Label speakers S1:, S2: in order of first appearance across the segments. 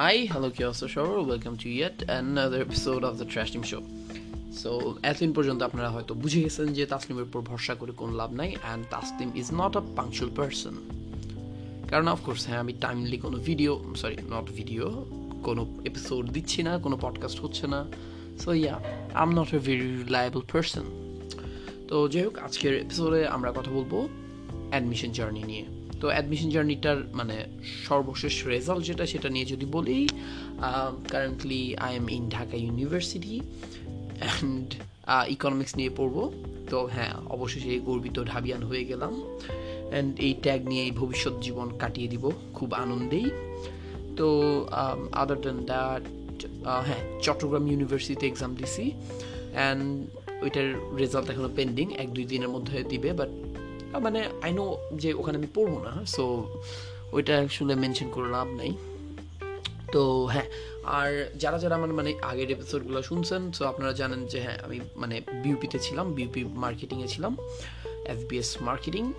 S1: Hi, hello Kyoso Show. Welcome to yet another episode of the Trash Team Show. So এতদিন পর্যন্ত আপনারা হয়তো বুঝে গেছেন যে তাসলিমের উপর ভরসা করে কোনো লাভ নাই and Taslim is not a punctual person কারণ অফকোর্স হ্যাঁ আমি টাইমলি কোনো ভিডিও সরি নট ভিডিও কোনো এপিসোড দিচ্ছি না কোনো পডকাস্ট হচ্ছে না so yeah I am not a very reliable person তো যাই হোক আজকের এপিসোডে আমরা কথা বলব অ্যাডমিশন জার্নি নিয়ে তো অ্যাডমিশন জার্নিটার মানে সর্বশেষ রেজাল্ট যেটা সেটা নিয়ে যদি বলি currently I am in Dhaka university and economics নিয়ে পড়ব। তো হ্যাঁ অবশেষে গর্বিত ঢাবিয়ান হয়ে গেলাম অ্যান্ড এই ট্যাগ নিয়ে এই ভবিষ্যৎ জীবন কাটিয়ে দিব খুব আনন্দেই। তো আদার দেন দ্যাট হ্যাঁ চট্টগ্রাম ইউনিভার্সিটিতে এক্সাম দিছি অ্যান্ড ওইটার রেজাল্ট এখনও পেন্ডিং এক দুই দিনের মধ্যে দিবে বাট মানে আই নো যে ওখানে আমি পড়ব না সো ওইটা আসলে মেনশন করে লাভ নাই। তো হ্যাঁ আর যারা যারা আমার মানে আগের এপিসোডগুলো শুনছেন সো আপনারা জানেন যে হ্যাঁ আমি মানে বিউপিতে ছিলাম বিউপি মার্কেটিংয়ে ছিলাম এফবিএস মার্কেটিং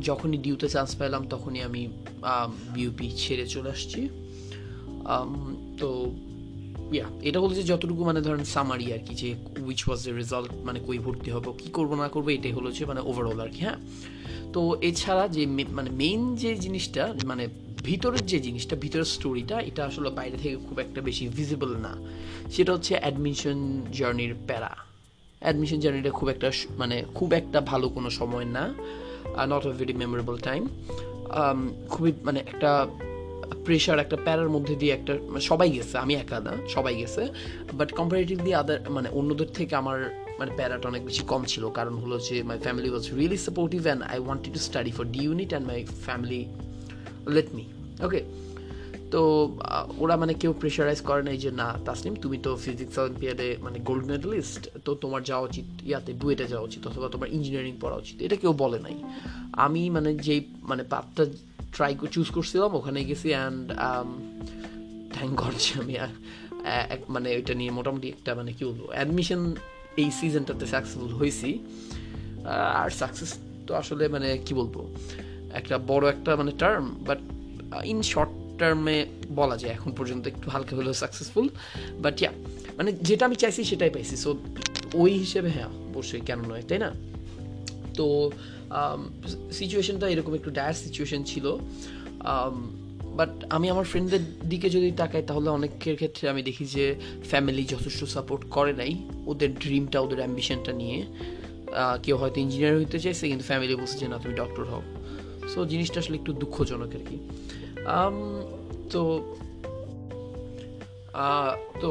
S1: যখনই ডিউতে চান্স পেলাম, তখনই আমি বিউপি ছেড়ে চলে আসছি। তো ইয়া এটা হলো যে যতটুকু মানে ধরেন সামারি আর কি যে উইচ ওয়াজ দ্য রেজাল্ট মানে কই ভর্তি হব, কী করব, না করব, এটাই হলো যে মানে ওভারঅল আর কি হ্যাঁ? তো এছাড়া যে মানে মেইন যে জিনিসটা মানে ভিতরের যে জিনিসটা, ভিতরের স্টোরিটা এটা আসলে বাইরে থেকে খুব একটা বেশি ভিজিবল না। সেটা হচ্ছে অ্যাডমিশন জার্নির প্যারা। অ্যাডমিশন জার্নিটা খুব একটা মানে খুব একটা ভালো কোনো সময় না not a very memorable time খুবই মানে একটা প্রেশার একটা প্যারার মধ্যে দিয়ে একটা সবাই গেছে, আমি একা না, সবাই গেছে। বাট কম্পারেটিভলি আদার মানে অন্যদের থেকে আমার মানে প্যারাটা অনেক বেশি কম ছিল। কারণ হলো যে my family was really supportive and I wanted to study for D unit and my family let me okay তো ওরা মানে কেউ প্রেশারাইজ করে নাই যে, না তাসলিম তুমি তো ফিজিক্স অলিম্পিয়াডে মানে গোল্ড মেডেলিস্ট তো তোমার যাওয়া উচিত, ইয়াতে বুয়েটে যাওয়া উচিত অথবা তোমার ইঞ্জিনিয়ারিং পড়া উচিত। এটা কেউ বলে নাই। আমি মানে যেই মানে পাতটা ট্রাই চুজ করছিলাম ওখানে গেছি অ্যান্ড থ্যাংক গড যে আমি মানে ওইটা নিয়ে মোটামুটি একটা মানে কি বলব অ্যাডমিশন এই সিজনটাতে সাকসেসফুল হয়েছি আর সাকসেস তো আসলে মানে কি বলব? একটা বড় একটা মানে টার্ম বাট ইন শর্ট টার্মে বলা যায়। এখন পর্যন্ত একটু হালকা হলেও সাকসেসফুল বাট ইয়া মানে যেটা আমি চাইছি সেটাই পাইছি। সো ওই হিসেবে হ্যাঁ অবশ্যই কেন নয়, তাই না? তো সিচুয়েশনটা এরকম একটু ডায়ার সিচুয়েশন ছিল বাট আমি আমার ফ্রেন্ডদের দিকে যদি তাকাই, তাহলে অনেকের ক্ষেত্রে আমি দেখি যে ফ্যামিলি যথেষ্ট সাপোর্ট করে নাই ওদের ড্রিমটা ওদের অ্যাম্বিশনটা নিয়ে। কেউ হয়তো ইঞ্জিনিয়ার হইতে চাইছে, কিন্তু ফ্যামিলি বলছে যে, না, তুমি ডক্টর হও। সো জিনিসটা আসলে একটু দুঃখজনক আর কি। তো তো,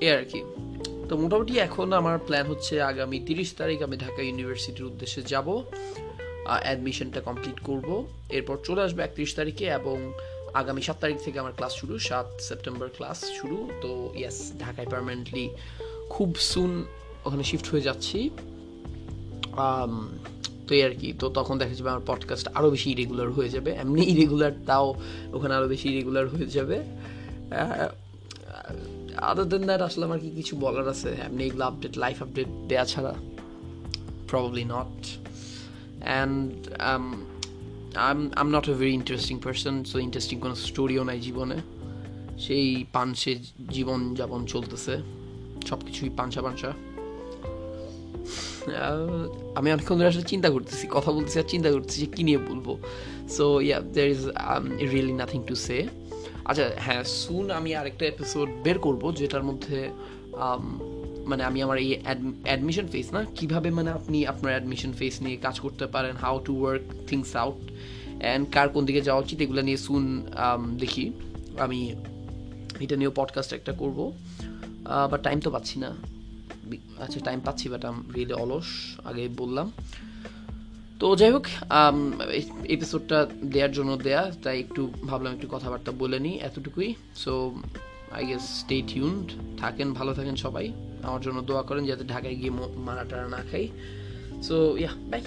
S1: এ আর কি। তো মোটামুটি এখন আমার প্ল্যান হচ্ছে আগামী তিরিশ তারিখ আমি ঢাকা ইউনিভার্সিটির উদ্দেশ্যে যাব অ্যাডমিশনটা কমপ্লিট করব। এরপর চলে আসব একত্রিশ তারিখে এবং আগামী সাত তারিখ থেকে আমার ক্লাস শুরু, সাত সেপ্টেম্বর ক্লাস শুরু। তো ইয়াস ঢাকায় পারমানেন্টলি খুব সুন ওখানে শিফট হয়ে যাচ্ছি। তো এই আর কি, তো তখন দেখা যাবে আমার পডকাস্ট আরও বেশি ইরেগুলার হয়ে যাবে। এমনি ইরেগুলার তাও ওখানে আরও বেশি ইরেগুলার হয়ে যাবে। আদার দেন দ্যাট আসলে আমার কি কিছু বলার আছে? এমনি এগুলো আপডেট লাইফ আপডেট দেওয়া ছাড়া probably not and um um not a very interesting person so interesting কোনো স্টোরিও নাই জীবনে। সেই পাঞ্চে জীবন যাপন চলতেছে। সব কিছুই পাঞ্চা পাঞ্চা আমি অনেকক্ষণ ধরে আসলে চিন্তা করতেছি, কথা বলতেছি আর চিন্তা করতেছি যে কী নিয়ে বলব। So yeah there is really nothing to say আচ্ছা হ্যাঁ সুন আমি আরেকটা এপিসোড বের করব যেটার মধ্যে মানে আমি আমার এই অ্যাডমিশন ফেস না, কীভাবে মানে আপনি আপনার অ্যাডমিশন ফেস নিয়ে কাজ করতে পারেন how to work things out and কার কোন দিকে যাওয়া উচিত এগুলো নিয়ে সুন দেখি। আমি এটা নিয়েও পডকাস্ট একটা করব। বাট টাইম তো পাচ্ছি না। আচ্ছা টাইম পাচ্ছি বাট আম রিয়েলি অলস আগে বললাম। তো যাই হোক এপিসোডটা দেওয়ার জন্য দেয়া, তাই একটু ভাবলাম একটু কথাবার্তা বলে নিই এতটুকুই। So I guess stay tuned থাকেন, ভালো থাকেন সবাই। আমার জন্য দোয়া করেন, যাতে ঢাকায় গিয়ে মারা টারা না খাই। So yeah by